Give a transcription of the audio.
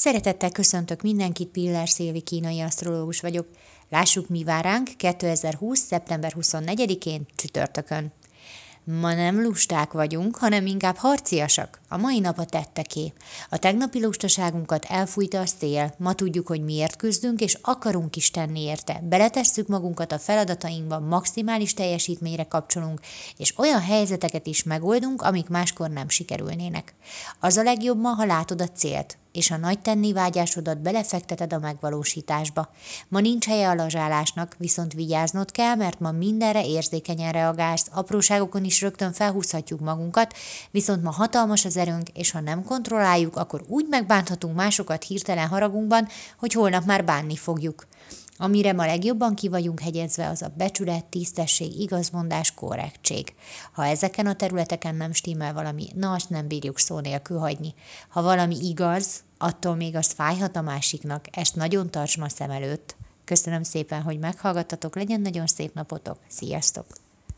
Szeretettel köszöntök mindenkit, Piller Szilvi kínai asztrológus vagyok. Lássuk, mi vár ránk 2020. szeptember 24-én csütörtökön. Ma nem lusták vagyunk, hanem inkább harciasak. A mai nap a tetteké. A tegnapi lustaságunkat elfújta a szél. Ma tudjuk, hogy miért küzdünk, és akarunk is tenni érte. Beletesszük magunkat a feladatainkba, maximális teljesítményre kapcsolunk, és olyan helyzeteket is megoldunk, amik máskor nem sikerülnének. Az a legjobb ma, ha látod a célt és a nagy tenni vágyásodat belefekteted a megvalósításba. Ma nincs helye a lazsálásnak, viszont vigyáznod kell, mert ma mindenre érzékenyen reagálsz, apróságokon is rögtön felhúzhatjuk magunkat, viszont ma hatalmas az erőnk, és ha nem kontrolláljuk, akkor úgy megbánthatunk másokat hirtelen haragunkban, hogy holnap már bánni fogjuk. Amire ma legjobban ki hegyezve, az a becsület, tisztesség, igazmondás, korrektség. Ha ezeken a területeken nem stimmel valami, na azt nem bírjuk szó nélkül hagyni. Ha valami igaz, attól még az fájhat a másiknak, ezt nagyon tarts ma szem előtt. Köszönöm szépen, hogy meghallgattatok, legyen nagyon szép napotok, sziasztok!